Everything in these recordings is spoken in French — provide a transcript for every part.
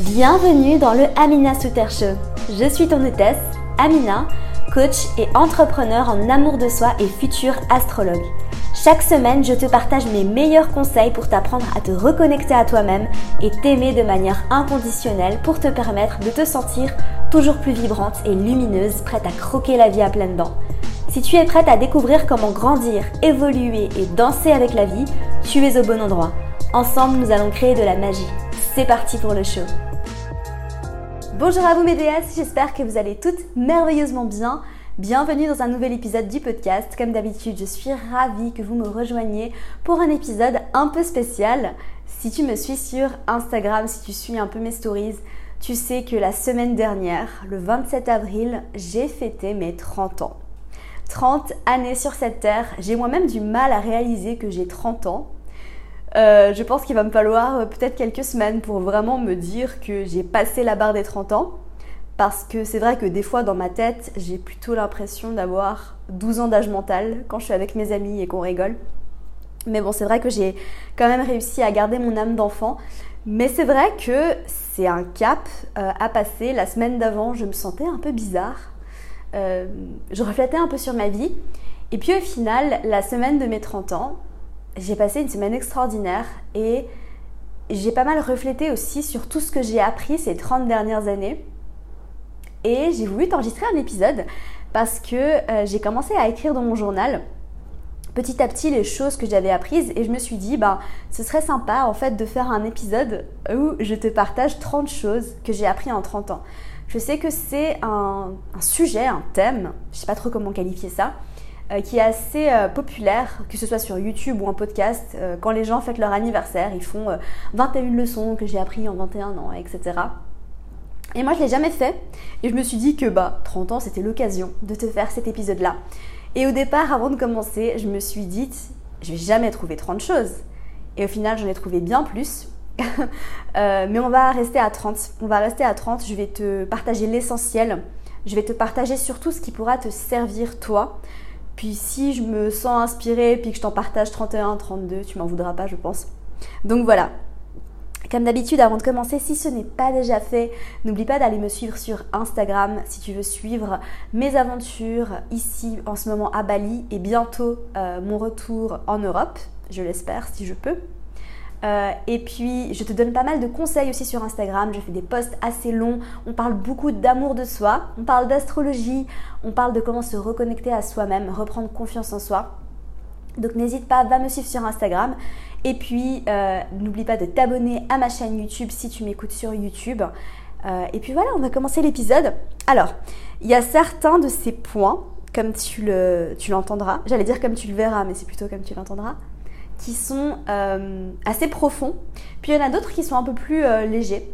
Bienvenue dans le Amina Souter Show. Je suis ton hôtesse, Amina, coach et entrepreneur en amour de soi et futur astrologue. Chaque semaine, je te partage mes meilleurs conseils pour t'apprendre à te reconnecter à toi-même et t'aimer de manière inconditionnelle pour te permettre de te sentir toujours plus vibrante et lumineuse, prête à croquer la vie à pleines dents. Si tu es prête à découvrir comment grandir, évoluer et danser avec la vie, tu es au bon endroit. Ensemble, nous allons créer de la magie. C'est parti pour le show. Bonjour à vous mes déesses, j'espère que vous allez toutes merveilleusement bien. Bienvenue dans un nouvel épisode du podcast. Comme d'habitude, je suis ravie que vous me rejoigniez pour un épisode un peu spécial. Si tu me suis sur Instagram, si tu suis un peu mes stories, tu sais que la semaine dernière, le 27 avril, j'ai fêté mes 30 ans. 30 années sur cette terre, j'ai moi-même du mal à réaliser que j'ai 30 ans. Euh, je pense qu'il va me falloir euh, peut-être quelques semaines pour vraiment me dire que j'ai passé la barre des 30 ans. Parce que c'est vrai que des fois dans ma tête, j'ai plutôt l'impression d'avoir 12 ans d'âge mental quand je suis avec mes amis et qu'on rigole. Mais bon, c'est vrai que j'ai quand même réussi à garder mon âme d'enfant. Mais c'est vrai que c'est un cap euh, à passer. La semaine d'avant, je me sentais un peu bizarre. je reflétais un peu sur ma vie. Et puis au final, la semaine de mes 30 ans, j'ai passé une semaine extraordinaire et j'ai pas mal reflété aussi sur tout ce que j'ai appris ces 30 dernières années. Et j'ai voulu t'enregistrer un épisode parce que euh, j'ai commencé à écrire dans mon journal petit à petit les choses que j'avais apprises et je me suis dit bah ce serait sympa en fait de faire un épisode où je te partage 30 choses que j'ai appris en 30 ans. Je sais que c'est un, un, sujet, un thème, je sais pas trop comment qualifier ça, qui est assez euh, populaire, que ce soit sur YouTube ou en podcast. Euh, quand les gens fêtent leur anniversaire, ils font 21 leçons que j'ai appris en 21 ans, etc. Et moi, je l'ai jamais fait. Et je me suis dit que bah, 30 ans, c'était l'occasion de te faire cet épisode-là. Et au départ, avant de commencer, je me suis dit, je vais jamais trouver 30 choses. Et au final, j'en ai trouvé bien plus. mais on va rester à 30. On va rester à 30. Je vais te partager l'essentiel. Je vais te partager surtout ce qui pourra te servir toi puis si je me sens inspirée puis que je t'en partage 31, 32, tu m'en voudras pas, je pense. Donc voilà. Comme d'habitude, avant de commencer, si ce n'est pas déjà fait, n'oublie pas d'aller me suivre sur Instagram si tu veux suivre mes aventures ici en ce moment à Bali et bientôt euh, mon retour en Europe, je l'espère si je peux. Euh, et puis, je te donne pas mal de conseils aussi sur Instagram. Je fais des posts assez longs. On parle beaucoup d'amour de soi. On parle d'astrologie. On parle de comment se reconnecter à soi-même, reprendre confiance en soi. Donc n'hésite pas, va me suivre sur Instagram. Et puis, euh, n'oublie pas de t'abonner à ma chaîne YouTube si tu m'écoutes sur YouTube. Euh, et puis voilà, on va commencer l'épisode. Alors, il y a certains de ces points, comme tu l'entendras. J'allais dire comme tu le verras, mais c'est plutôt comme tu l'entendras qui sont euh, assez profonds, puis il y en a d'autres qui sont un peu plus euh, légers.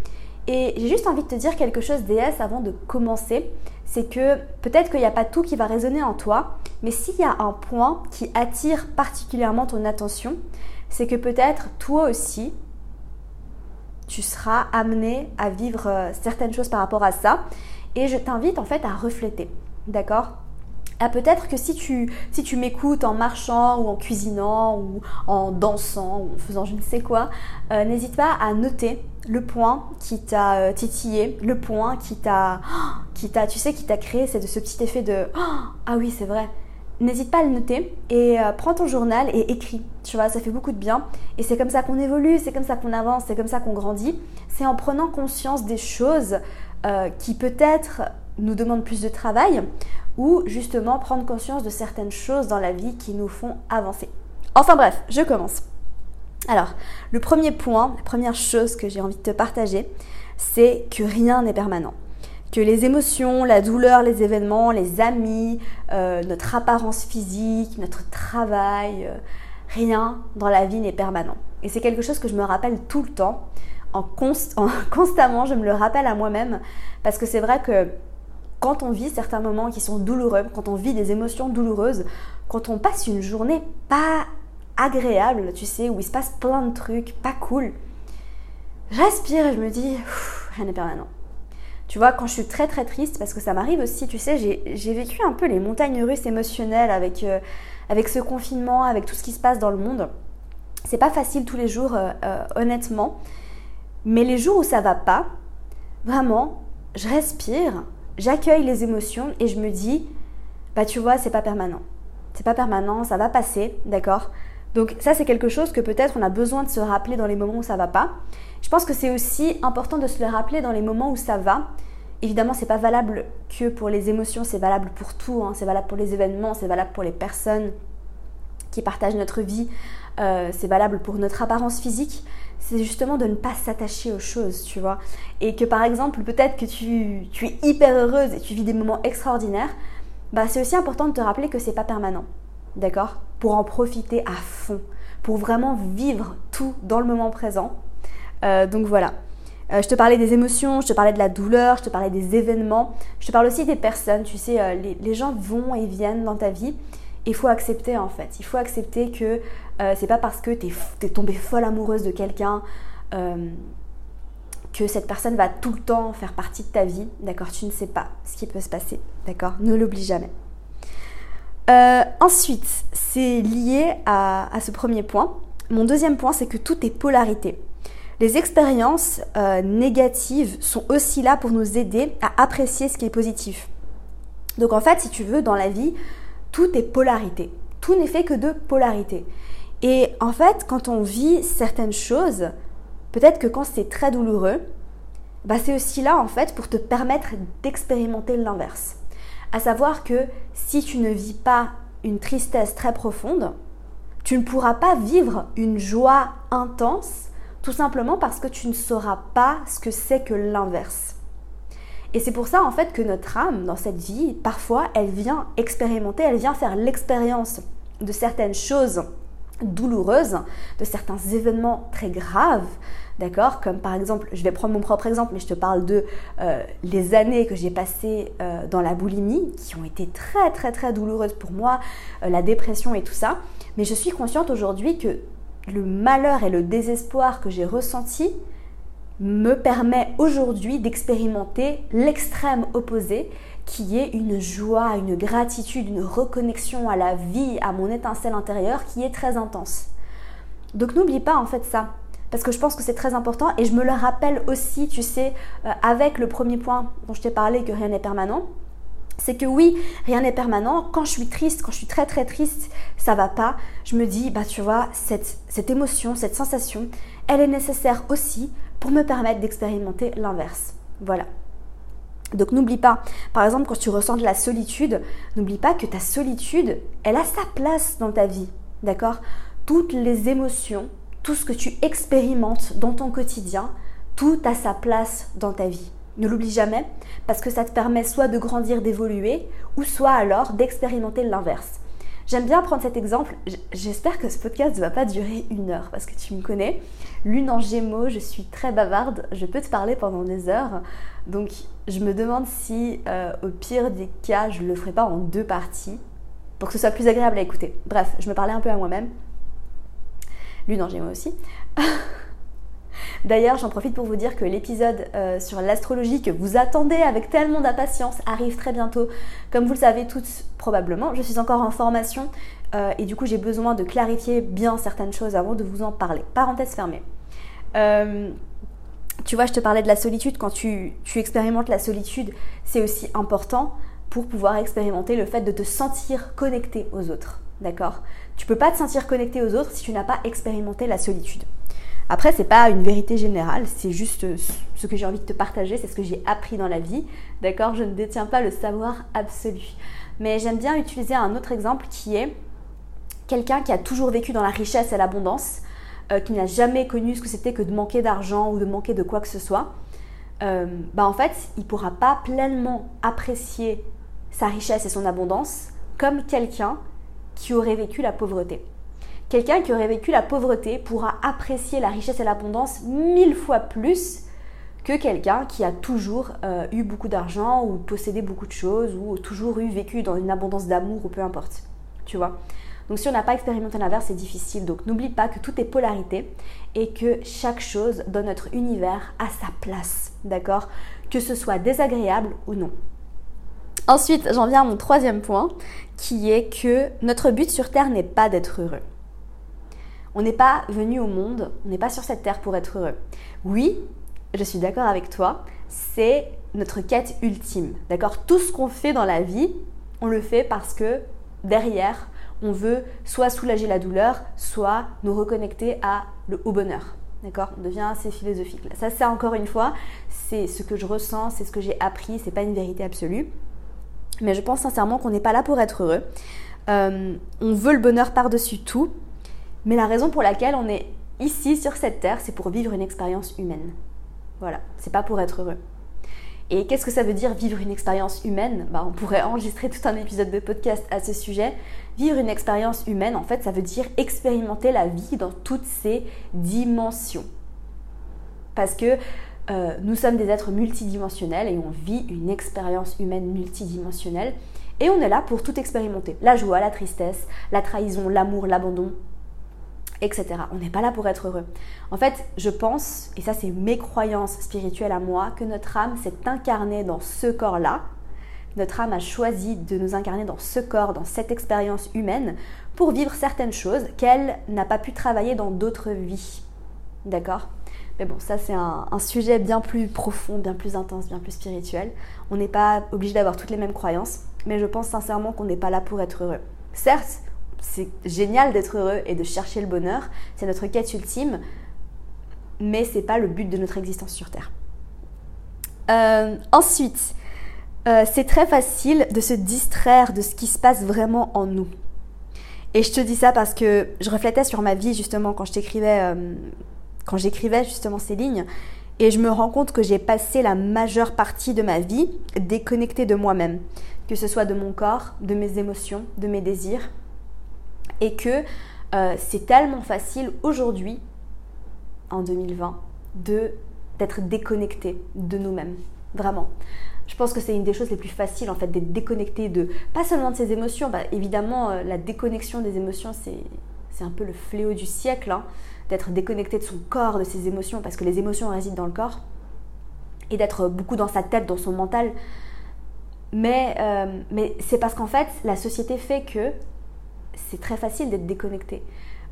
Et j'ai juste envie de te dire quelque chose, DS, avant de commencer. C'est que peut-être qu'il n'y a pas tout qui va résonner en toi, mais s'il y a un point qui attire particulièrement ton attention, c'est que peut-être toi aussi, tu seras amené à vivre euh, certaines choses par rapport à ça. Et je t'invite en fait à refléter. D'accord? Ah, peut-être que si tu, si tu m'écoutes en marchant ou en cuisinant ou en dansant ou en faisant je ne sais quoi, euh, n'hésite pas à noter le point qui t'a euh, titillé, le point qui t'a, qui t'a, tu sais, qui t'a créé c'est de ce petit effet de ah oui c'est vrai. N'hésite pas à le noter et euh, prends ton journal et écris. Tu vois, ça fait beaucoup de bien. Et c'est comme ça qu'on évolue, c'est comme ça qu'on avance, c'est comme ça qu'on grandit. C'est en prenant conscience des choses qui peut-être nous demandent plus de travail ou justement prendre conscience de certaines choses dans la vie qui nous font avancer. Enfin bref, je commence. Alors, le premier point, la première chose que j'ai envie de te partager, c'est que rien n'est permanent. Que les émotions, la douleur, les événements, les amis, euh, notre apparence physique, notre travail, euh, rien dans la vie n'est permanent. Et c'est quelque chose que je me rappelle tout le temps, en constamment, je me le rappelle à moi-même, parce que c'est vrai que quand on vit certains moments qui sont douloureux, quand on vit des émotions douloureuses, quand on passe une journée pas agréable, tu sais, où il se passe plein de trucs pas cool, je respire et je me dis, rien n'est permanent. Tu vois, quand je suis très très triste, parce que ça m'arrive aussi, tu sais, j'ai vécu un peu les montagnes russes émotionnelles avec, euh, avec ce confinement, avec tout ce qui se passe dans le monde. C'est pas facile tous les jours, euh, euh, honnêtement. Mais les jours où ça va pas, vraiment, je respire, j'accueille les émotions et je me dis, bah tu vois, c'est pas permanent. C'est pas permanent, ça va passer, d'accord? Donc ça c'est quelque chose que peut-être on a besoin de se rappeler dans les moments où ça va pas. Je pense que c'est aussi important de se le rappeler dans les moments où ça va. Évidemment, c'est pas valable que pour les émotions, c'est valable pour tout, hein. c'est valable pour les événements, c'est valable pour les personnes qui partagent notre vie, euh, c'est valable pour notre apparence physique, c'est justement de ne pas s'attacher aux choses, tu vois. Et que par exemple, peut-être que tu, tu, es hyper heureuse et tu vis des moments extraordinaires, bah c'est aussi important de te rappeler que c'est pas permanent, d'accord? Pour en profiter à fond, pour vraiment vivre tout dans le moment présent. Euh, donc voilà. Euh, je te parlais des émotions, je te parlais de la douleur, je te parlais des événements, je te parle aussi des personnes. Tu sais, euh, les, les, gens vont et viennent dans ta vie. Il faut accepter en fait. Il faut accepter que c'est pas parce que tu es, tombée folle amoureuse de quelqu'un que cette personne va tout le temps faire partie de ta vie, d'accord? Tu ne sais pas ce qui peut se passer, d'accord? Ne l'oublie jamais. Euh, ensuite, c'est lié à, ce premier point. Mon deuxième point, c'est que tout est polarité. Les expériences euh, négatives sont aussi là pour nous aider à apprécier ce qui est positif. Donc en fait, si tu veux, dans la vie, tout est polarité. Tout n'est fait que de polarité. Et en fait, quand on vit certaines choses, Peut-être que quand c'est très douloureux, bah c'est aussi là en fait pour te permettre d'expérimenter l'inverse. À savoir que si tu ne vis pas une tristesse très profonde, tu ne pourras pas vivre une joie intense tout simplement parce que tu ne sauras pas ce que c'est que l'inverse. Et c'est pour ça en fait que notre âme dans cette vie, parfois, elle vient expérimenter, elle vient faire l'expérience de certaines choses douloureuses, de certains événements très graves, D'accord Comme par exemple, je vais prendre mon propre exemple, mais je te parle de euh, les années que j'ai passées euh, dans la boulimie, qui ont été très très très douloureuses pour moi, euh, la dépression et tout ça. Mais je suis consciente aujourd'hui que le malheur et le désespoir que j'ai ressenti me permet aujourd'hui d'expérimenter l'extrême opposé, qui est une joie, une gratitude, une reconnexion à la vie, à mon étincelle intérieure qui est très intense. Donc n'oublie pas en fait ça parce que je pense que c'est très important et je me le rappelle aussi, tu sais, euh, avec le premier point dont je t'ai parlé, que rien n'est permanent. C'est que oui, rien n'est permanent. Quand je suis triste, quand je suis très très triste, ça va pas. Je me dis, bah tu vois, cette, cette émotion, cette sensation, elle est nécessaire aussi pour me permettre d'expérimenter l'inverse. Voilà. Donc n'oublie pas, par exemple, quand tu ressens de la solitude, n'oublie pas que ta solitude, elle a sa place dans ta vie. D'accord? Toutes les émotions tout ce que tu expérimentes dans ton quotidien, tout a sa place dans ta vie. Ne l'oublie jamais parce que ça te permet soit de grandir, d'évoluer, ou soit alors d'expérimenter l'inverse. J'aime bien prendre cet exemple. J'espère que ce podcast ne va pas durer une heure parce que tu me connais. Lune en gémeaux, je suis très bavarde, je peux te parler pendant des heures. Donc je me demande si euh, au pire des cas, je ne le ferai pas en deux parties pour que ce soit plus agréable à écouter. Bref, je me parlais un peu à moi-même. Lune en Gémeaux aussi. D'ailleurs, j'en profite pour vous dire que l'épisode euh, sur l'astrologie que vous attendez avec tellement d'impatience arrive très bientôt. Comme vous le savez toutes probablement, je suis encore en formation euh, et du coup j'ai besoin de clarifier bien certaines choses avant de vous en parler. Parenthèse fermée. Euh, tu vois, je te parlais de la solitude. Quand tu, tu expérimentes la solitude, c'est aussi important pour pouvoir expérimenter le fait de te sentir connecté aux autres. D'accord? Tu peux pas te sentir connecté aux autres si tu n'as pas expérimenté la solitude. Après, c'est pas une vérité générale, c'est juste ce que j'ai envie de te partager, c'est ce que j'ai appris dans la vie. D'accord? Je ne détiens pas le savoir absolu. Mais j'aime bien utiliser un autre exemple qui est quelqu'un qui a toujours vécu dans la richesse et l'abondance, euh, qui n'a jamais connu ce que c'était que de manquer d'argent ou de manquer de quoi que ce soit. Euh, bah en fait, il pourra pas pleinement apprécier sa richesse et son abondance comme quelqu'un qui aurait vécu la pauvreté. Quelqu'un qui aurait vécu la pauvreté pourra apprécier la richesse et l'abondance mille fois plus que quelqu'un qui a toujours euh, eu beaucoup d'argent ou possédé beaucoup de choses ou toujours eu vécu dans une abondance d'amour ou peu importe. Tu vois? Donc si on n'a pas expérimenté l'inverse, c'est difficile. Donc n'oublie pas que tout est polarité et que chaque chose dans notre univers a sa place, d'accord? Que ce soit désagréable ou non. Ensuite, j'en viens à mon troisième point, qui est que notre but sur Terre n'est pas d'être heureux. On n'est pas venu au monde, on n'est pas sur cette Terre pour être heureux. Oui, je suis d'accord avec toi, c'est notre quête ultime. D'accord? Tout ce qu'on fait dans la vie, on le fait parce que derrière, on veut soit soulager la douleur, soit nous reconnecter à le, au bonheur. D'accord? On devient assez philosophique. Ça, c'est encore une fois, c'est ce que je ressens, c'est ce que j'ai appris, c'est pas une vérité absolue. Mais je pense sincèrement qu'on n'est pas là pour être heureux. Euh, on veut le bonheur par-dessus tout. Mais la raison pour laquelle on est ici sur cette terre, c'est pour vivre une expérience humaine. Voilà, c'est pas pour être heureux. Et qu'est-ce que ça veut dire vivre une expérience humaine? Bah, On pourrait enregistrer tout un épisode de podcast à ce sujet. Vivre une expérience humaine, en fait, ça veut dire expérimenter la vie dans toutes ses dimensions. Parce que euh, nous sommes des êtres multidimensionnels et on vit une expérience humaine multidimensionnelle. Et on est là pour tout expérimenter. La joie, la tristesse, la trahison, l'amour, l'abandon, etc. On n'est pas là pour être heureux. En fait, je pense, et ça c'est mes croyances spirituelles à moi, que notre âme s'est incarnée dans ce corps-là. Notre âme a choisi de nous incarner dans ce corps, dans cette expérience humaine, pour vivre certaines choses qu'elle n'a pas pu travailler dans d'autres vies. D'accord? Mais bon, ça c'est un, un, sujet bien plus profond, bien plus intense, bien plus spirituel. On n'est pas obligé d'avoir toutes les mêmes croyances, mais je pense sincèrement qu'on n'est pas là pour être heureux. Certes, c'est génial d'être heureux et de chercher le bonheur, c'est notre quête ultime, mais c'est pas le but de notre existence sur Terre. Euh, ensuite, euh, c'est très facile de se distraire de ce qui se passe vraiment en nous. Et je te dis ça parce que je reflétais sur ma vie justement quand je t'écrivais, euh, quand j'écrivais justement ces lignes, et je me rends compte que j'ai passé la majeure partie de ma vie déconnectée de moi-même, que ce soit de mon corps, de mes émotions, de mes désirs, et que euh, c'est tellement facile aujourd'hui, en 2020, de d'être déconnecté de nous-mêmes. Vraiment. Je pense que c'est une des choses les plus faciles en fait d'être déconnecté de pas seulement de ses émotions. Bah, évidemment, euh, la déconnexion des émotions c'est un peu le fléau du siècle, hein, d'être déconnecté de son corps, de ses émotions, parce que les émotions résident dans le corps, et d'être beaucoup dans sa tête, dans son mental. Mais, euh, mais c'est parce qu'en fait, la société fait que c'est très facile d'être déconnecté.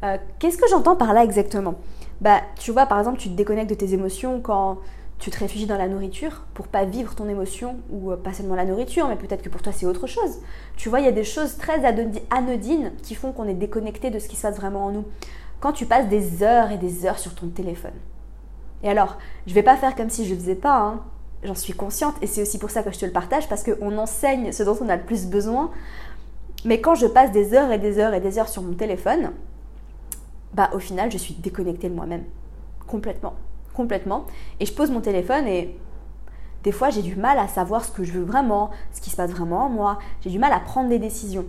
Euh, qu'est-ce que j'entends par là exactement? Bah, tu vois, par exemple, tu te déconnectes de tes émotions quand tu te réfugies dans la nourriture pour pas vivre ton émotion ou euh, pas seulement la nourriture, mais peut-être que pour toi c'est autre chose. Tu vois, il y a des choses très anodines qui font qu'on est déconnecté de ce qui se passe vraiment en nous. Quand tu passes des heures et des heures sur ton téléphone. Et alors, je vais pas faire comme si je faisais pas, hein. j'en suis consciente et c'est aussi pour ça que je te le partage parce qu'on enseigne ce dont on a le plus besoin mais quand je passe des heures et des heures et des heures sur mon téléphone, bah au final, je suis déconnectée de moi-même. Complètement. Complètement. Et je pose mon téléphone et des fois, j'ai du mal à savoir ce que je veux vraiment, ce qui se passe vraiment en moi. J'ai du mal à prendre des décisions.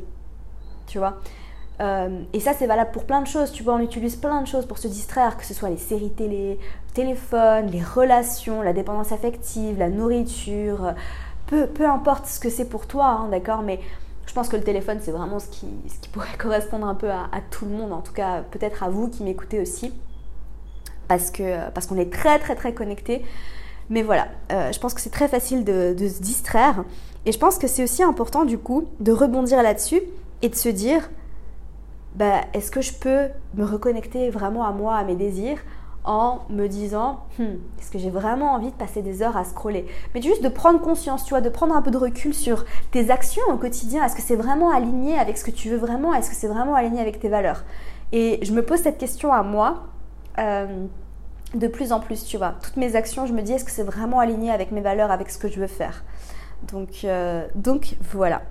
Tu vois? Euh, et ça, c'est valable pour plein de choses. Tu vois, on utilise plein de choses pour se distraire, que ce soit les séries télé, téléphone, les relations, la dépendance affective, la nourriture, peu, peu importe ce que c'est pour toi, hein, d'accord? Mais je pense que le téléphone, c'est vraiment ce qui, ce qui, pourrait correspondre un peu à, tout le monde, en tout cas peut-être à vous qui m'écoutez aussi, parce que parce qu'on est très très très connectés. Mais voilà, euh, je pense que c'est très facile de, se distraire. Et je pense que c'est aussi important du coup de rebondir là-dessus et de se dire, bah, est-ce que je peux me reconnecter vraiment à moi, à mes désirs, en me disant hmm, est-ce que j'ai vraiment envie de passer des heures à scroller? Mais juste de prendre conscience, tu vois, de prendre un peu de recul sur tes actions au quotidien. Est-ce que c'est vraiment aligné avec ce que tu veux vraiment? Est-ce que c'est vraiment aligné avec tes valeurs? Et je me pose cette question à moi euh, de plus en plus, tu vois. Toutes mes actions, je me dis est-ce que c'est vraiment aligné avec mes valeurs, avec ce que je veux faire? Donc, euh, donc voilà.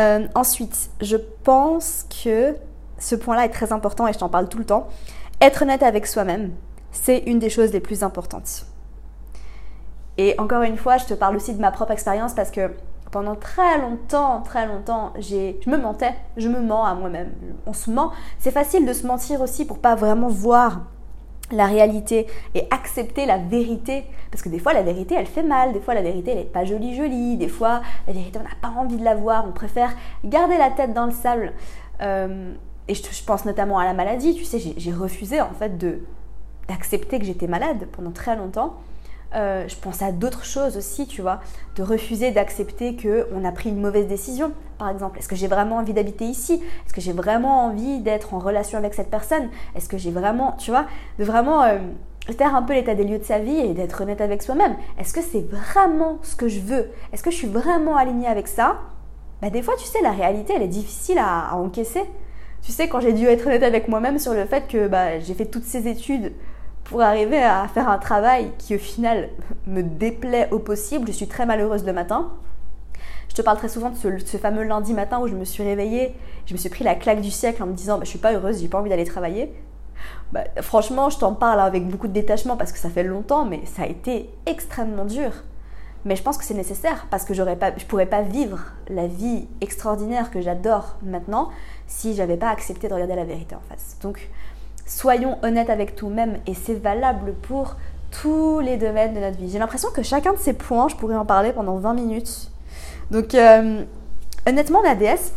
Euh, ensuite, je pense que ce point-là est très important et je t'en parle tout le temps. Être honnête avec soi-même, c'est une des choses les plus importantes. Et encore une fois, je te parle aussi de ma propre expérience parce que pendant très longtemps, très longtemps, j'ai, je me mentais, je me mens à moi-même. On se ment. C'est facile de se mentir aussi pour pas vraiment voir la réalité et accepter la vérité. Parce que des fois, la vérité, elle fait mal. Des fois, la vérité, elle n'est pas jolie, jolie. Des fois, la vérité, on n'a pas envie de la voir. On préfère garder la tête dans le sable. Euh, et je, je, pense notamment à la maladie. Tu sais, j'ai refusé en fait de d'accepter que j'étais malade pendant très longtemps. Euh, je pense à d'autres choses aussi, tu vois, de refuser d'accepter qu'on a pris une mauvaise décision, par exemple. Est-ce que j'ai vraiment envie d'habiter ici? Est-ce que j'ai vraiment envie d'être en relation avec cette personne? Est-ce que j'ai vraiment, tu vois, de vraiment euh, faire un peu l'état des lieux de sa vie et d'être honnête avec soi-même? Est-ce que c'est vraiment ce que je veux? Est-ce que je suis vraiment alignée avec ça? Bah, Des fois, tu sais, la réalité, elle est difficile à, encaisser. Tu sais, quand j'ai dû être honnête avec moi-même sur le fait que bah, j'ai fait toutes ces études pour arriver à faire un travail qui au final me déplaît au possible, je suis très malheureuse le matin. Je te parle très souvent de ce, fameux lundi matin où je me suis réveillée, je me suis pris la claque du siècle en me disant bah, je suis pas heureuse, j'ai pas envie d'aller travailler. Bah, franchement, je t'en parle avec beaucoup de détachement parce que ça fait longtemps, mais ça a été extrêmement dur. Mais je pense que c'est nécessaire parce que je pourrais pas vivre la vie extraordinaire que j'adore maintenant si j'avais pas accepté de regarder la vérité en face. Donc, soyons honnêtes avec nous-mêmes et c'est valable pour tous les domaines de notre vie. J'ai l'impression que chacun de ces points, je pourrais en parler pendant 20 minutes. Donc, euh, honnêtement, ma déesse,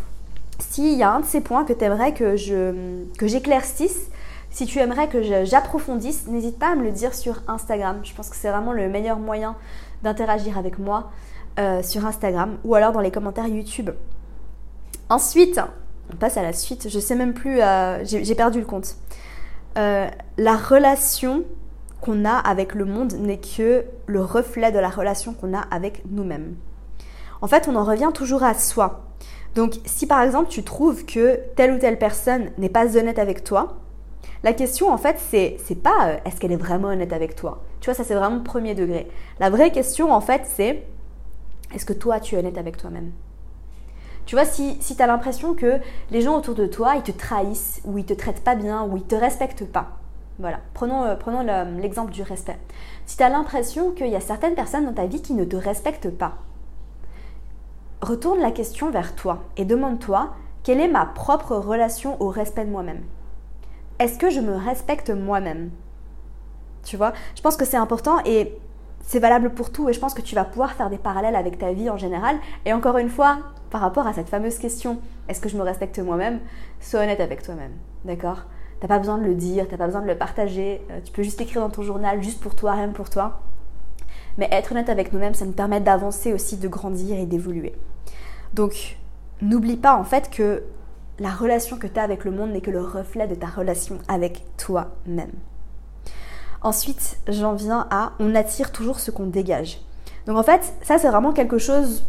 s'il y a un de ces points que tu aimerais que, je, que j'éclaircisse, si tu aimerais que j'approfondisse, n'hésite pas à me le dire sur Instagram. Je pense que c'est vraiment le meilleur moyen d'interagir avec moi euh, sur Instagram ou alors dans les commentaires YouTube. Ensuite, on passe à la suite. Je sais même plus, euh, j'ai perdu le compte. Euh, la relation qu'on a avec le monde n'est que le reflet de la relation qu'on a avec nous-mêmes. En fait, on en revient toujours à soi. Donc, si par exemple tu trouves que telle ou telle personne n'est pas honnête avec toi, la question, en fait, c'est, pas euh, est-ce qu'elle est vraiment honnête avec toi? Tu vois, ça c'est vraiment premier degré. La vraie question, en fait, c'est est-ce que toi, tu es honnête avec toi-même? Tu vois, si, si tu as l'impression que les gens autour de toi, ils te trahissent, ou ils te traitent pas bien, ou ils te respectent pas. Voilà, prenons, euh, prenons l'exemple du respect. Si tu as l'impression qu'il y a certaines personnes dans ta vie qui ne te respectent pas, retourne la question vers toi et demande-toi quelle est ma propre relation au respect de moi-même? Est-ce que je me respecte moi-même? Tu vois, je pense que c'est important et c'est valable pour tout et je pense que tu vas pouvoir faire des parallèles avec ta vie en général. Et encore une fois, par rapport à cette fameuse question, est-ce que je me respecte moi-même? Sois honnête avec toi-même, d'accord? T'as pas besoin de le dire, t'as pas besoin de le partager, euh, tu peux juste écrire dans ton journal, juste pour toi, rien pour toi. Mais être honnête avec nous-mêmes, ça nous permet d'avancer aussi, de grandir et d'évoluer. Donc, n'oublie pas en fait que la relation que tu as avec le monde n'est que le reflet de ta relation avec toi-même. Ensuite, j'en viens à on attire toujours ce qu'on dégage. Donc en fait, ça c'est vraiment quelque chose.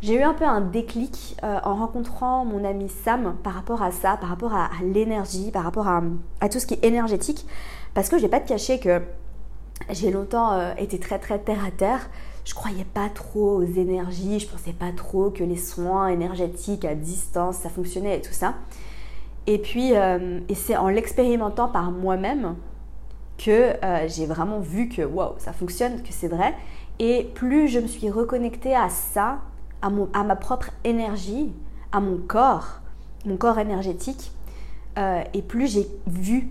J'ai eu un peu un déclic euh, en rencontrant mon ami Sam par rapport à ça, par rapport à, l'énergie, par rapport à, tout ce qui est énergétique. Parce que je vais pas te cacher que j'ai longtemps euh, été très très terre à terre je croyais pas trop aux énergies, je pensais pas trop que les soins énergétiques à distance, ça fonctionnait et tout ça. Et puis, euh, et c'est en l'expérimentant par moi-même que euh, j'ai vraiment vu que waouh, ça fonctionne, que c'est vrai. Et plus je me suis reconnectée à ça, à, mon, à ma propre énergie, à mon corps, mon corps énergétique, euh, et plus j'ai vu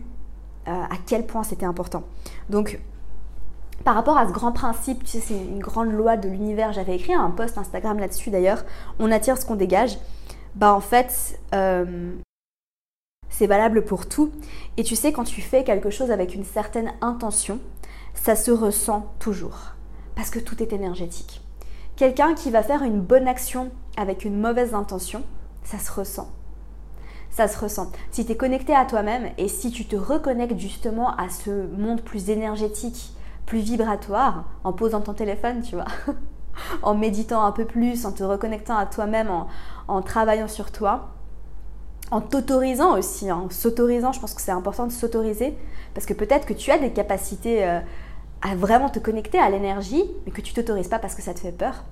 à quel point c'était important. Donc, par rapport à ce grand principe, tu sais, c'est une grande loi de l'univers. J'avais écrit un post Instagram là-dessus d'ailleurs. On attire ce qu'on dégage. Bah en fait, euh, c'est valable pour tout. Et tu sais, quand tu fais quelque chose avec une certaine intention, ça se ressent toujours. Parce que tout est énergétique. Quelqu'un qui va faire une bonne action avec une mauvaise intention, ça se ressent. Ça se ressent. Si tu es connecté à toi-même et si tu te reconnectes justement à ce monde plus énergétique, plus vibratoire en posant ton téléphone, tu vois. en méditant un peu plus, en te reconnectant à toi-même, en, travaillant sur toi, en t'autorisant aussi, en s'autorisant, je pense que c'est important de s'autoriser, parce que peut-être que tu as des capacités euh, à vraiment te connecter à l'énergie, mais que tu t'autorises pas parce que ça te fait peur,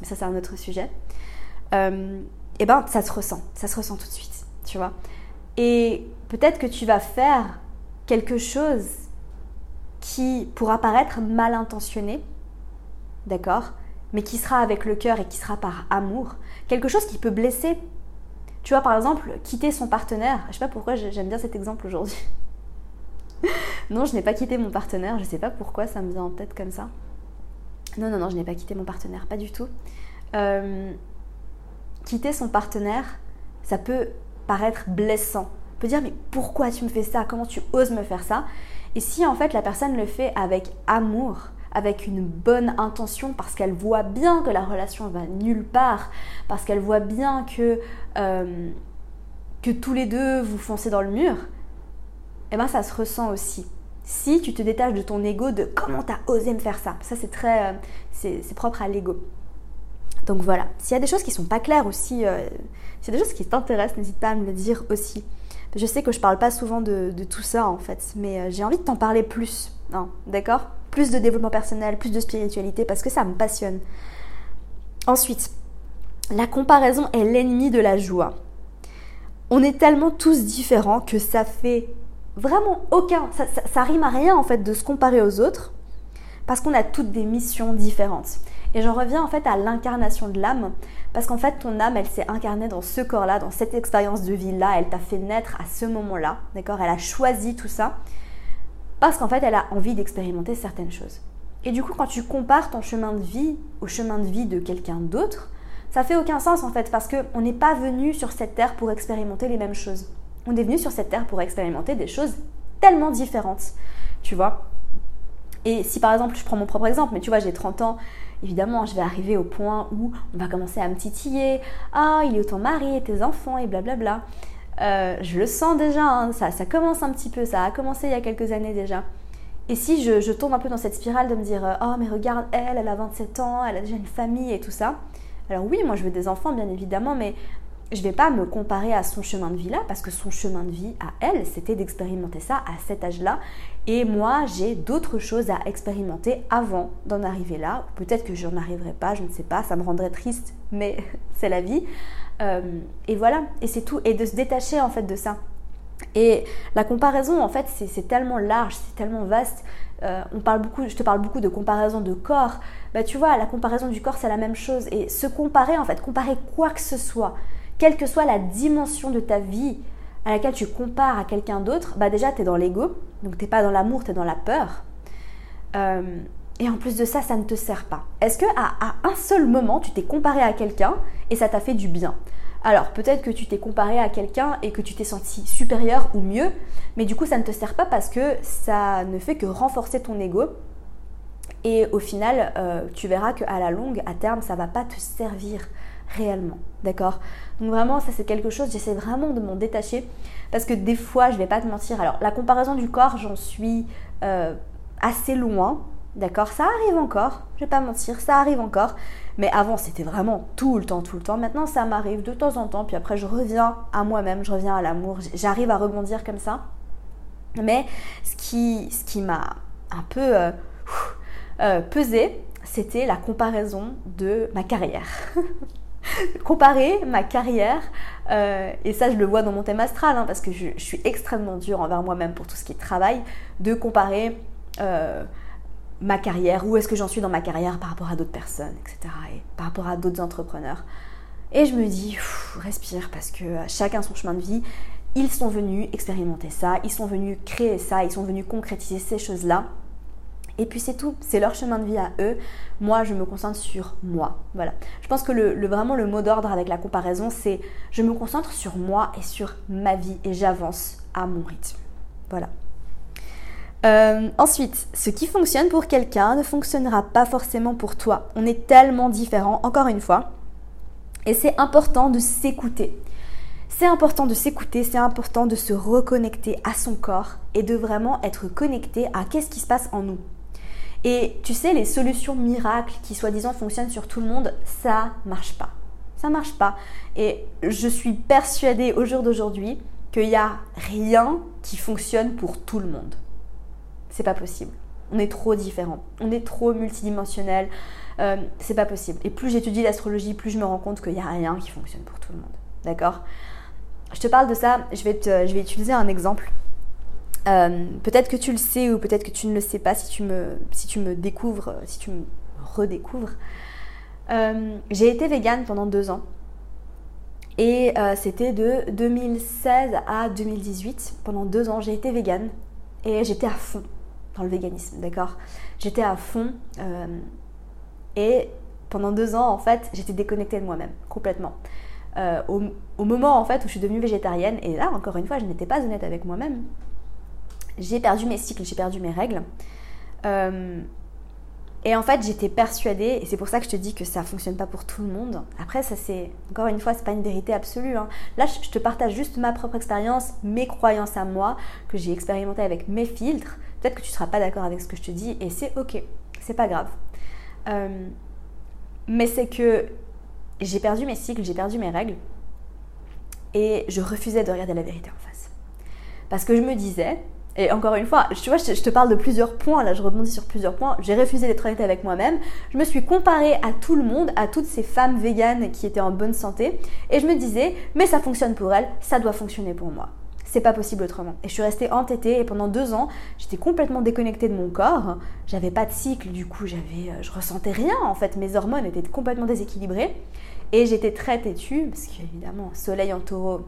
mais ça c'est un autre sujet, euh, et eh ben ça se ressent, ça se ressent tout de suite, tu vois. Et peut-être que tu vas faire quelque chose qui pourra paraître mal intentionné, d'accord, mais qui sera avec le cœur et qui sera par amour, quelque chose qui peut blesser. Tu vois, par exemple, quitter son partenaire. Je sais pas pourquoi j'aime bien cet exemple aujourd'hui. non, je n'ai pas quitté mon partenaire. Je sais pas pourquoi ça me vient en tête comme ça. Non, non, non, je n'ai pas quitté mon partenaire, pas du tout. Euh, quitter son partenaire, ça peut paraître blessant. On peut dire mais pourquoi tu me fais ça? Comment tu oses me faire ça? Et si en fait la personne le fait avec amour, avec une bonne intention, parce qu'elle voit bien que la relation va nulle part, parce qu'elle voit bien que, euh, que tous les deux vous foncez dans le mur, eh ben ça se ressent aussi. si tu te détaches de ton ego, de comment tu as osé me faire ça. Ça, c'est très. Euh, c'est propre à l'ego. Donc voilà. S'il y a des choses qui sont pas claires aussi, euh, s'il y a des choses qui t'intéressent, n'hésite pas à me le dire aussi. Je sais que je parle pas souvent de, tout ça en fait, mais j'ai envie de t'en parler plus. Hein, d'accord? Plus de développement personnel, plus de spiritualité, parce que ça me passionne. Ensuite, la comparaison est l'ennemi de la joie. On est tellement tous différents que ça fait vraiment aucun, ça, ça, rime à rien en fait de se comparer aux autres parce qu'on a toutes des missions différentes. Et j'en reviens en fait à l'incarnation de l'âme parce qu'en fait ton âme elle s'est incarnée dans ce corps-là, dans cette expérience de vie-là, elle t'a fait naître à ce moment-là, d'accord? Elle a choisi tout ça parce qu'en fait elle a envie d'expérimenter certaines choses. Et du coup quand tu compares ton chemin de vie au chemin de vie de quelqu'un d'autre, ça fait aucun sens en fait parce qu'on n'est pas venu sur cette terre pour expérimenter les mêmes choses on est venu sur cette terre pour expérimenter des choses tellement différentes, tu vois. Et si par exemple, je prends mon propre exemple, mais tu vois, j'ai 30 ans, évidemment, je vais arriver au point où on va commencer à me titiller. Ah, il est où ton mari et tes enfants et blablabla. Euh, je le sens déjà, hein, ça, commence un petit peu, ça a commencé il y a quelques années déjà. Et si je, tombe un peu dans cette spirale de me dire, oh mais regarde, elle, elle a 27 ans, elle a déjà une famille et tout ça. Alors oui, moi je veux des enfants bien évidemment, mais je ne vais pas me comparer à son chemin de vie là, parce que son chemin de vie à elle, c'était d'expérimenter ça à cet âge-là. Et moi, j'ai d'autres choses à expérimenter avant d'en arriver là. Peut-être que je n'en arriverai pas, je ne sais pas, ça me rendrait triste, mais c'est la vie. Euh, et voilà, et c'est tout. Et de se détacher en fait de ça. Et la comparaison, en fait, c'est tellement large, c'est tellement vaste. Euh, on parle beaucoup, je te parle beaucoup de comparaison de corps. Bah, tu vois, la comparaison du corps, c'est la même chose. Et se comparer, en fait, comparer quoi que ce soit, quelle que soit la dimension de ta vie à laquelle tu compares à quelqu'un d'autre, bah déjà tu es dans l'ego, donc tu pas dans l'amour, tu es dans la peur. Euh, et en plus de ça, ça ne te sert pas. Est-ce que à, un seul moment, tu t'es comparé à quelqu'un et ça t'a fait du bien? Alors peut-être que tu t'es comparé à quelqu'un et que tu t'es senti supérieur ou mieux, mais du coup ça ne te sert pas parce que ça ne fait que renforcer ton ego. Et au final, euh, tu verras qu'à la longue, à terme, ça va pas te servir réellement. D'accord? Donc vraiment, ça c'est quelque chose, j'essaie vraiment de m'en détacher parce que des fois, je vais pas te mentir. Alors, la comparaison du corps, j'en suis euh, assez loin. D'accord Ça arrive encore, je vais pas mentir, ça arrive encore. Mais avant, c'était vraiment tout le temps, tout le temps. Maintenant, ça m'arrive de temps en temps. Puis après, je reviens à moi-même, je reviens à l'amour. J'arrive à rebondir comme ça. Mais ce qui, m'a un peu euh, euh, pesé, c'était la comparaison de ma carrière. comparer ma carrière, euh, et ça je le vois dans mon thème astral, hein, parce que je, suis extrêmement dure envers moi-même pour tout ce qui est travail, de comparer ma carrière, où est-ce que j'en suis dans ma carrière par rapport à d'autres personnes, etc. Et par rapport à d'autres entrepreneurs. Et je me dis, respire, parce que chacun son chemin de vie, ils sont venus expérimenter ça, ils sont venus créer ça, ils sont venus concrétiser ces choses-là. Et puis c'est tout, c'est leur chemin de vie à eux. Moi, je me concentre sur moi. Voilà. Je pense que le, vraiment le mot d'ordre avec la comparaison, c'est je me concentre sur moi et sur ma vie et j'avance à mon rythme. Voilà. Euh, ensuite, ce qui fonctionne pour quelqu'un ne fonctionnera pas forcément pour toi. On est tellement différents, encore une fois. Et c'est important de s'écouter. C'est important de s'écouter, c'est important de se reconnecter à son corps et de vraiment être connecté à qu'est-ce qui se passe en nous. Et tu sais, les solutions miracles qui soi-disant fonctionnent sur tout le monde, ça marche pas. Ça marche pas. Et je suis persuadée au jour d'aujourd'hui qu'il n'y a rien qui fonctionne pour tout le monde. C'est pas possible. On est trop différents. On est trop multidimensionnel. Euh, c'est pas possible. Et plus j'étudie l'astrologie, plus je me rends compte qu'il n'y a rien qui fonctionne pour tout le monde. D'accord? Je te parle de ça. Je vais, je vais utiliser un exemple. Euh, peut-être que tu le sais ou peut-être que tu ne le sais pas si tu me, si tu me découvres, si tu me redécouvres. Euh, j'ai été végane pendant deux ans. Et c'était de 2016 à 2018. Pendant deux ans, j'ai été végane. Et j'étais à fond dans le véganisme, d'accord? J'étais à fond. et pendant deux ans, en fait, j'étais déconnectée de moi-même, complètement. Au, au, moment, en fait, où je suis devenue végétarienne, et là, encore une fois, je n'étais pas honnête avec moi-même j'ai perdu mes cycles, j'ai perdu mes règles. Euh, et en fait, j'étais persuadée, et c'est pour ça que je te dis que ça fonctionne pas pour tout le monde. Après, ça c'est encore une fois, c'est pas une vérité absolue. Hein. Là, je te partage juste ma propre expérience, mes croyances à moi que j'ai expérimenté avec mes filtres. Peut-être que tu ne seras pas d'accord avec ce que je te dis et c'est ok, c'est pas grave. Euh, mais c'est que j'ai perdu mes cycles, j'ai perdu mes règles et je refusais de regarder la vérité en face. Parce que je me disais, et encore une fois, tu vois, je te parle de plusieurs points, là je rebondis sur plusieurs points, j'ai refusé d'être honnête avec moi-même, je me suis comparée à tout le monde, à toutes ces femmes véganes qui étaient en bonne santé, et je me disais, mais ça fonctionne pour elles, ça doit fonctionner pour moi. C'est pas possible autrement. Et je suis restée entêtée et pendant deux ans, j'étais complètement déconnectée de mon corps. J'avais pas de cycle, du coup, j'avais, euh, je ressentais rien en fait. Mes hormones étaient complètement déséquilibrées et j'étais très têtue parce qu'évidemment, soleil en taureau,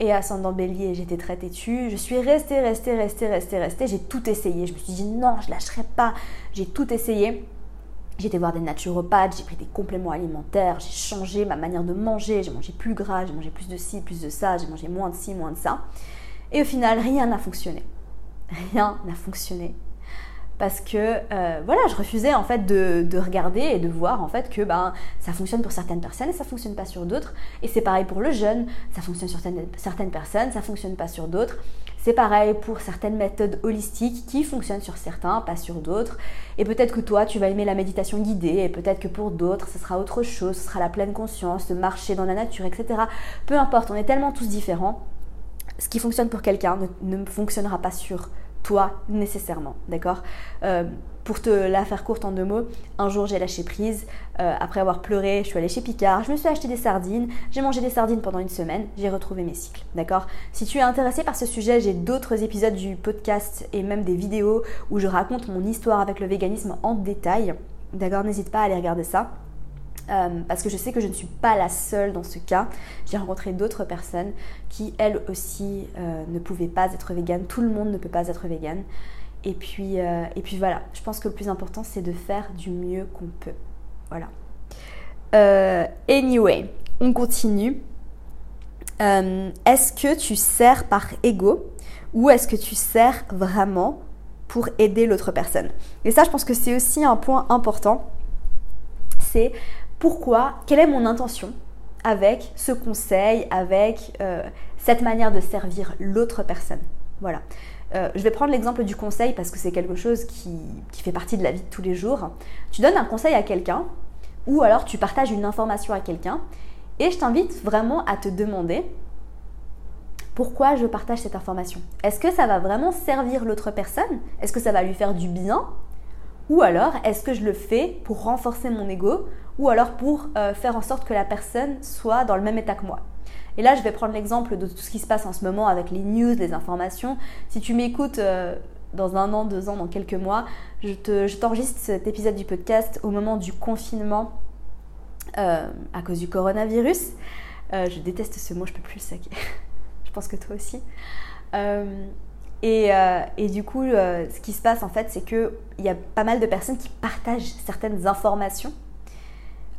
et ascendant bélier, j'étais très têtue. Je suis restée, restée, restée, restée, restée. J'ai tout essayé. Je me suis dit non, je lâcherai pas. J'ai tout essayé. J'ai été voir des naturopathes, j'ai pris des compléments alimentaires, j'ai changé ma manière de manger, j'ai mangé plus gras, j'ai mangé plus de ci, plus de ça, j'ai mangé moins de ci, moins de ça. Et au final, rien n'a fonctionné. Rien n'a fonctionné parce que euh, voilà, je refusais en fait de, regarder et de voir en fait que ben, ça fonctionne pour certaines personnes et ça fonctionne pas sur d'autres. Et c'est pareil pour le jeûne, ça fonctionne sur certaines, certaines personnes, ça fonctionne pas sur d'autres. C'est pareil pour certaines méthodes holistiques qui fonctionnent sur certains, pas sur d'autres. Et peut-être que toi, tu vas aimer la méditation guidée, et peut-être que pour d'autres, ce sera autre chose, ce sera la pleine conscience, de marcher dans la nature, etc. Peu importe, on est tellement tous différents. Ce qui fonctionne pour quelqu'un ne, ne fonctionnera pas sur toi nécessairement, d'accord? Euh, pour te la faire courte en deux mots, un jour j'ai lâché prise. Euh, après avoir pleuré, je suis allée chez Picard, je me suis acheté des sardines, j'ai mangé des sardines pendant une semaine, j'ai retrouvé mes cycles. D'accord? Si tu es intéressé par ce sujet, j'ai d'autres épisodes du podcast et même des vidéos où je raconte mon histoire avec le véganisme en détail. D'accord? N'hésite pas à aller regarder ça. Euh, parce que je sais que je ne suis pas la seule dans ce cas. J'ai rencontré d'autres personnes qui, elles aussi, euh, ne pouvaient pas être véganes. Tout le monde ne peut pas être végane. Et puis, euh, et puis voilà, je pense que le plus important, c'est de faire du mieux qu'on peut. Voilà. anyway, on continue. est-ce que tu sers par ego ou est-ce que tu sers vraiment pour aider l'autre personne? Et ça, je pense que c'est aussi un point important. C'est pourquoi, quelle est mon intention avec ce conseil, avec euh, cette manière de servir l'autre personne? Voilà. Euh, je vais prendre l'exemple du conseil parce que c'est quelque chose qui, fait partie de la vie de tous les jours. Tu donnes un conseil à quelqu'un ou alors tu partages une information à quelqu'un et je t'invite vraiment à te demander pourquoi je partage cette information. Est-ce que ça va vraiment servir l'autre personne? Est-ce que ça va lui faire du bien? Ou alors est-ce que je le fais pour renforcer mon ego ou alors pour euh, faire en sorte que la personne soit dans le même état que moi? Et là, je vais prendre l'exemple de tout ce qui se passe en ce moment avec les news, les informations. Si tu m'écoutes euh, dans un an, deux ans, dans quelques mois, je t'enregistre cet épisode du podcast au moment du confinement euh, à cause du coronavirus. je déteste ce mot, je peux plus le saquer. je pense que toi aussi. Et, du coup, ce qui se passe en fait, c'est qu'il y a pas mal de personnes qui partagent certaines informations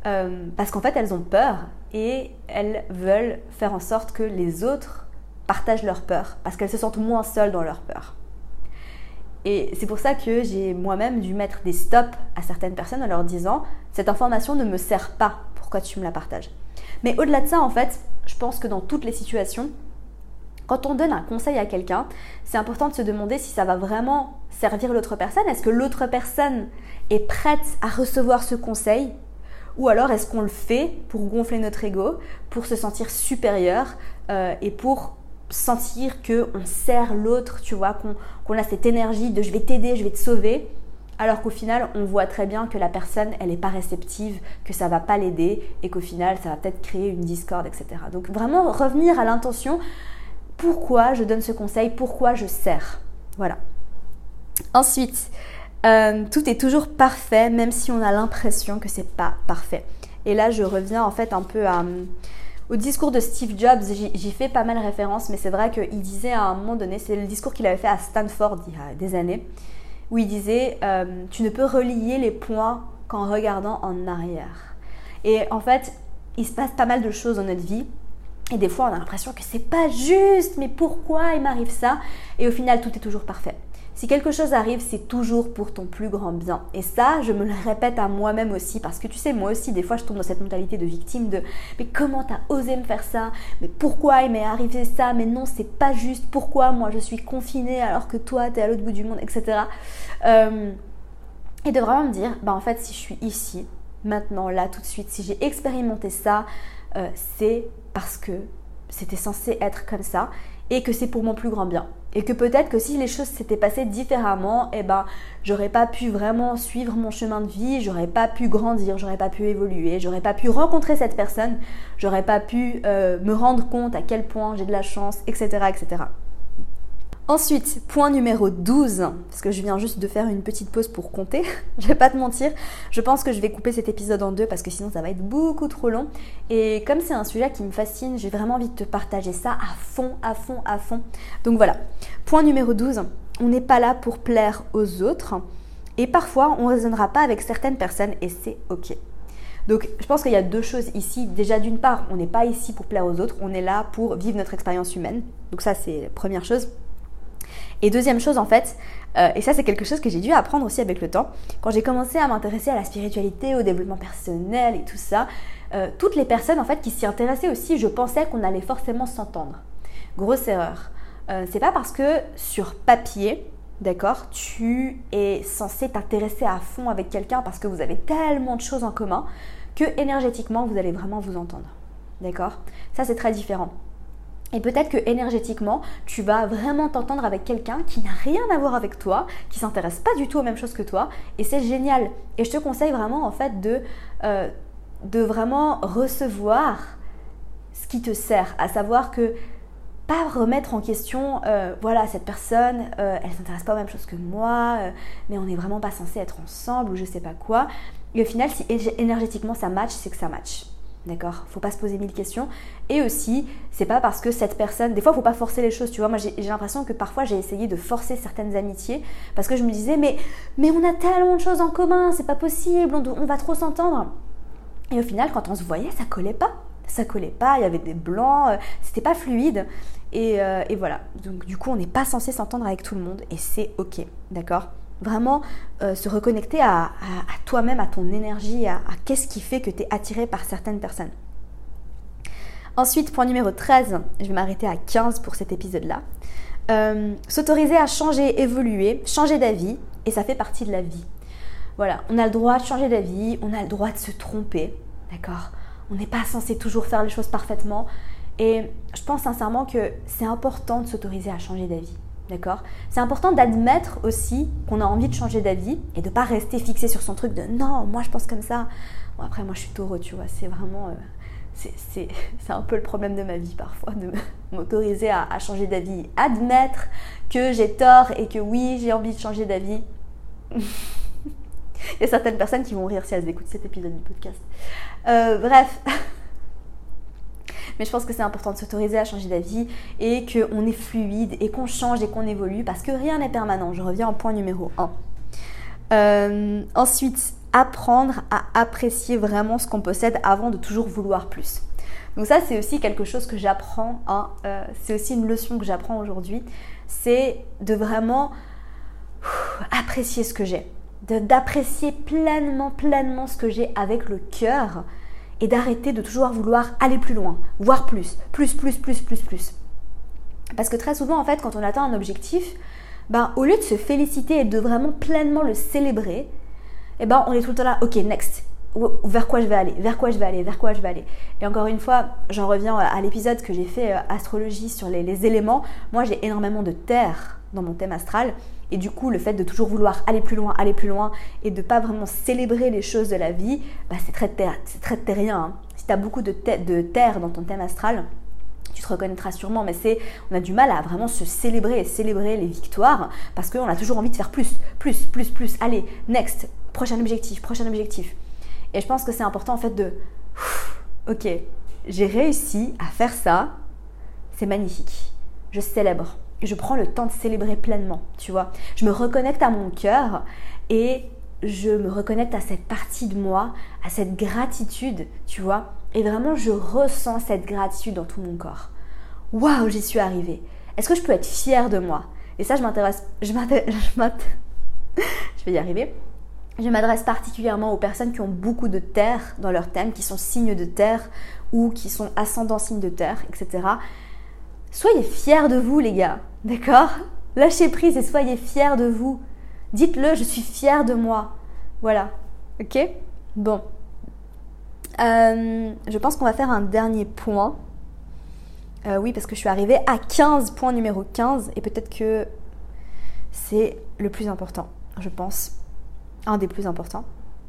euh, parce qu'en fait elles ont peur et elles veulent faire en sorte que les autres partagent leur peur, parce qu'elles se sentent moins seules dans leur peur. Et c'est pour ça que j'ai moi-même dû mettre des stops à certaines personnes en leur disant cette information ne me sert pas, pourquoi tu me la partages? Mais au-delà de ça, en fait, je pense que dans toutes les situations, quand on donne un conseil à quelqu'un, c'est important de se demander si ça va vraiment servir l'autre personne. Est-ce que l'autre personne est prête à recevoir ce conseil ou alors est-ce qu'on le fait pour gonfler notre ego, pour se sentir supérieur euh, et pour sentir qu'on sert l'autre, tu vois, qu'on a cette énergie de je vais t'aider, je vais te sauver, alors qu'au final, on voit très bien que la personne, elle n'est pas réceptive, que ça va pas l'aider et qu'au final, ça va peut-être créer une discorde, etc. Donc vraiment revenir à l'intention, pourquoi je donne ce conseil, pourquoi je sers. Voilà. Ensuite, euh, tout est toujours parfait, même si on a l'impression que c'est pas parfait. Et là, je reviens en fait un peu au discours de Steve Jobs. J'y fais pas mal référence, mais c'est vrai qu'il disait à un moment donné, c'est le discours qu'il avait fait à Stanford il y a des années, où il disait euh, Tu ne peux relier les points qu'en regardant en arrière. Et en fait, il se passe pas mal de choses dans notre vie. Et des fois, on a l'impression que c'est pas juste, mais pourquoi il m'arrive ça? Et au final, tout est toujours parfait. Si quelque chose arrive, c'est toujours pour ton plus grand bien. Et ça, je me le répète à moi-même aussi, parce que tu sais, moi aussi, des fois, je tombe dans cette mentalité de victime de mais comment t'as osé me faire ça? Mais pourquoi il m'est arrivé ça? Mais non, c'est pas juste. Pourquoi moi je suis confinée alors que toi, t'es à l'autre bout du monde, etc. Euh, et de vraiment me dire, bah en fait, si je suis ici, maintenant, là, tout de suite, si j'ai expérimenté ça, euh, c'est parce que c'était censé être comme ça et que c'est pour mon plus grand bien. Et que peut-être que si les choses s'étaient passées différemment, eh ben, j'aurais pas pu vraiment suivre mon chemin de vie, j'aurais pas pu grandir, j'aurais pas pu évoluer, j'aurais pas pu rencontrer cette personne, j'aurais pas pu euh, me rendre compte à quel point j'ai de la chance, etc., etc. Ensuite, point numéro 12, parce que je viens juste de faire une petite pause pour compter, je vais pas te mentir, je pense que je vais couper cet épisode en deux parce que sinon ça va être beaucoup trop long. Et comme c'est un sujet qui me fascine, j'ai vraiment envie de te partager ça à fond, à fond, à fond. Donc voilà, point numéro 12, on n'est pas là pour plaire aux autres et parfois on ne raisonnera pas avec certaines personnes et c'est ok. Donc je pense qu'il y a deux choses ici. Déjà d'une part, on n'est pas ici pour plaire aux autres, on est là pour vivre notre expérience humaine. Donc ça c'est la première chose. Et deuxième chose, en fait, euh, et ça c'est quelque chose que j'ai dû apprendre aussi avec le temps, quand j'ai commencé à m'intéresser à la spiritualité, au développement personnel et tout ça, euh, toutes les personnes en fait qui s'y intéressaient aussi, je pensais qu'on allait forcément s'entendre. Grosse erreur. Euh, c'est pas parce que sur papier, d'accord, tu es censé t'intéresser à fond avec quelqu'un parce que vous avez tellement de choses en commun que énergétiquement vous allez vraiment vous entendre. D'accord? Ça c'est très différent. Et peut-être que énergétiquement, tu vas vraiment t'entendre avec quelqu'un qui n'a rien à voir avec toi, qui s'intéresse pas du tout aux mêmes choses que toi, et c'est génial. Et je te conseille vraiment en fait de, euh, vraiment recevoir ce qui te sert, à savoir que pas remettre en question, euh, voilà, cette personne, euh, elle s'intéresse pas aux mêmes choses que moi, mais on n'est vraiment pas censé être ensemble ou je sais pas quoi. Et au final, si énergétiquement ça match, c'est que ça match. D'accord Faut pas se poser mille questions. Et aussi, c'est pas parce que cette personne. Des fois, faut pas forcer les choses, tu vois. Moi, j'ai l'impression que parfois, j'ai essayé de forcer certaines amitiés parce que je me disais, mais, on a tellement de choses en commun, c'est pas possible, on, va trop s'entendre. Et au final, quand on se voyait, ça collait pas. Ça collait pas, il y avait des blancs, euh, c'était pas fluide. Euh, et voilà. Donc, du coup, on n'est pas censé s'entendre avec tout le monde et c'est ok. D'accord? Vraiment euh, se reconnecter à, toi-même, à ton énergie, à, qu'est-ce qui fait que tu es attiré par certaines personnes. Ensuite, point numéro 13, je vais m'arrêter à 15 pour cet épisode-là. Euh, s'autoriser à changer, évoluer, changer d'avis, et ça fait partie de la vie. Voilà, on a le droit de changer d'avis, on a le droit de se tromper, d'accord? On n'est pas censé toujours faire les choses parfaitement. Et je pense sincèrement que c'est important de s'autoriser à changer d'avis. D'accord? C'est important d'admettre aussi qu'on a envie de changer d'avis et de ne pas rester fixé sur son truc de non, moi je pense comme ça. Bon, après, moi je suis taureau, tu vois, c'est vraiment. Euh, c'est un peu le problème de ma vie parfois, de m'autoriser à, changer d'avis. Admettre que j'ai tort et que oui, j'ai envie de changer d'avis. Il y a certaines personnes qui vont rire si elles écoutent cet épisode du podcast. Euh, bref. Mais je pense que c'est important de s'autoriser à changer d'avis et qu'on est fluide et qu'on change et qu'on évolue parce que rien n'est permanent. Je reviens au point numéro 1. Euh, ensuite, apprendre à apprécier vraiment ce qu'on possède avant de toujours vouloir plus. Donc ça, c'est aussi quelque chose que j'apprends. Hein, euh, c'est aussi une leçon que j'apprends aujourd'hui. C'est de vraiment apprécier ce que j'ai. D'apprécier pleinement, pleinement ce que j'ai avec le cœur et d'arrêter de toujours vouloir aller plus loin, voir plus, plus, plus, plus, plus, plus. Parce que très souvent, en fait, quand on atteint un objectif, ben, au lieu de se féliciter et de vraiment pleinement le célébrer, eh ben, on est tout le temps là, ok, next, vers quoi je vais aller, vers quoi je vais aller, vers quoi je vais aller. Et encore une fois, j'en reviens à l'épisode que j'ai fait euh, astrologie sur les, les éléments. Moi, j'ai énormément de terre dans mon thème astral. Et du coup, le fait de toujours vouloir aller plus loin, aller plus loin, et de pas vraiment célébrer les choses de la vie, bah, c'est très, très terrien. Hein. Si tu as beaucoup de, de terre dans ton thème astral, tu te reconnaîtras sûrement, mais c'est, on a du mal à vraiment se célébrer et célébrer les victoires parce qu'on a toujours envie de faire plus, plus, plus, plus. Allez, next, prochain objectif, prochain objectif. Et je pense que c'est important en fait de, ok, j'ai réussi à faire ça, c'est magnifique, je célèbre je prends le temps de célébrer pleinement, tu vois. Je me reconnecte à mon cœur et je me reconnecte à cette partie de moi, à cette gratitude, tu vois. Et vraiment, je ressens cette gratitude dans tout mon corps. Waouh, j'y suis arrivée. Est-ce que je peux être fière de moi? Et ça, je m'intéresse, je je vais y arriver. Je m'adresse particulièrement aux personnes qui ont beaucoup de terre dans leur thème, qui sont signes de terre ou qui sont ascendants signes de terre, etc. Soyez fiers de vous, les gars, d'accord? Lâchez prise et soyez fiers de vous. Dites-le, je suis fière de moi. Voilà, ok? Bon. Euh, je pense qu'on va faire un dernier point. Euh, oui, parce que je suis arrivée à 15, point numéro 15, et peut-être que c'est le plus important, je pense. Un des plus importants,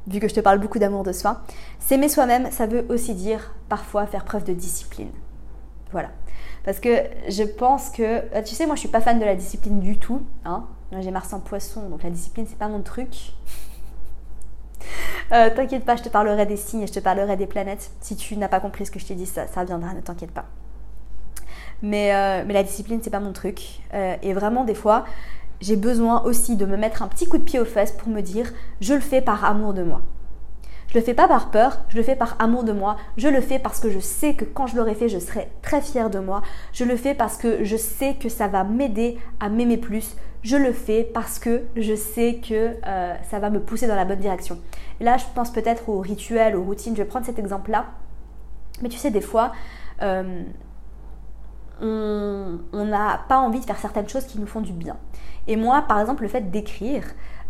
vu que je te parle beaucoup d'amour de soi. S'aimer soi-même, ça veut aussi dire parfois faire preuve de discipline. Voilà. Parce que je pense que, euh, tu sais, moi je suis pas fan de la discipline du tout. Hein. J'ai Mars en poisson, donc la discipline c'est pas mon truc. Euh, t'inquiète pas, je te parlerai des signes et je te parlerai des planètes. Si tu n'as pas compris ce que je t'ai dit, ça, ça viendra, ne t'inquiète pas. Mais, euh, mais, la discipline, c'est pas mon truc. et vraiment, des fois, j'ai besoin aussi de me mettre un petit coup de pied aux fesses pour me dire, je le fais par amour de moi. Je le fais pas par peur, je le fais par amour de moi, je le fais parce que je sais que quand je l'aurai fait, je serai très fière de moi, je le fais parce que je sais que ça va m'aider à m'aimer plus, je le fais parce que je sais que euh, ça va me pousser dans la bonne direction. Là, je pense peut-être aux rituels, aux routines, je vais prendre cet exemple-là. Mais tu sais, des fois, euh, on n'a pas envie de faire certaines choses qui nous font du bien. Et moi, par exemple, le fait d'écrire,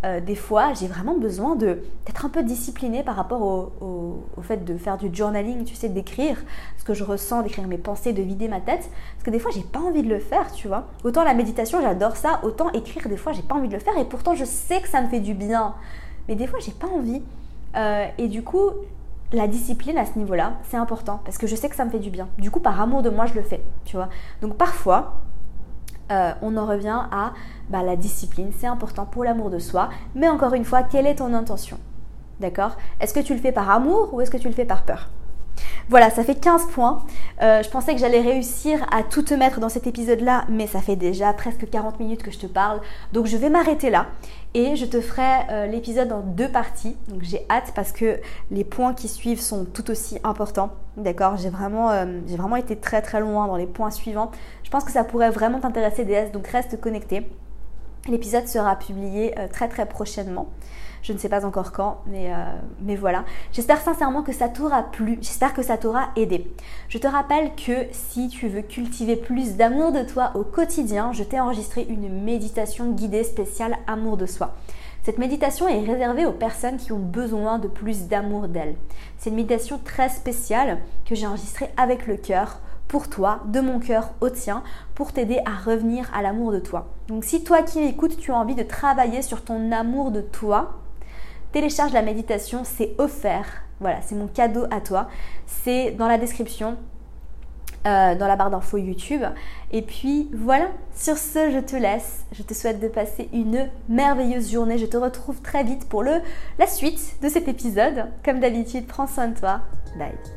euh, des fois, j'ai vraiment besoin d'être un peu disciplinée par rapport au, fait de faire du journaling, tu sais, d'écrire ce que je ressens, d'écrire mes pensées, de vider ma tête. Parce que des fois, j'ai pas envie de le faire, tu vois. Autant la méditation, j'adore ça, autant écrire, des fois, j'ai pas envie de le faire. Et pourtant, je sais que ça me fait du bien. Mais des fois, j'ai pas envie. Euh, et du coup, la discipline à ce niveau-là, c'est important parce que je sais que ça me fait du bien. Du coup, par amour de moi, je le fais, tu vois. Donc parfois, euh, on en revient à bah, la discipline, c'est important pour l'amour de soi. Mais encore une fois, quelle est ton intention? D'accord? Est-ce que tu le fais par amour ou est-ce que tu le fais par peur? Voilà, ça fait 15 points. Euh, je pensais que j'allais réussir à tout te mettre dans cet épisode-là, mais ça fait déjà presque 40 minutes que je te parle. Donc je vais m'arrêter là et je te ferai euh, l'épisode en deux parties. Donc j'ai hâte parce que les points qui suivent sont tout aussi importants. D'accord? J'ai vraiment, vraiment été très très loin dans les points suivants. Je pense que ça pourrait vraiment t'intéresser DS, donc reste connecté. L'épisode sera publié très très prochainement. Je ne sais pas encore quand, mais, euh, mais voilà. J'espère sincèrement que ça t'aura plu, j'espère que ça t'aura aidé. Je te rappelle que si tu veux cultiver plus d'amour de toi au quotidien, je t'ai enregistré une méditation guidée spéciale amour de soi. Cette méditation est réservée aux personnes qui ont besoin de plus d'amour d'elles. C'est une méditation très spéciale que j'ai enregistrée avec le cœur pour toi, de mon cœur au tien, pour t'aider à revenir à l'amour de toi. Donc si toi qui m'écoutes, tu as envie de travailler sur ton amour de toi, télécharge la méditation, c'est offert. Voilà, c'est mon cadeau à toi. C'est dans la description, euh, dans la barre d'infos YouTube. Et puis voilà, sur ce, je te laisse. Je te souhaite de passer une merveilleuse journée. Je te retrouve très vite pour le, la suite de cet épisode. Comme d'habitude, prends soin de toi. Bye.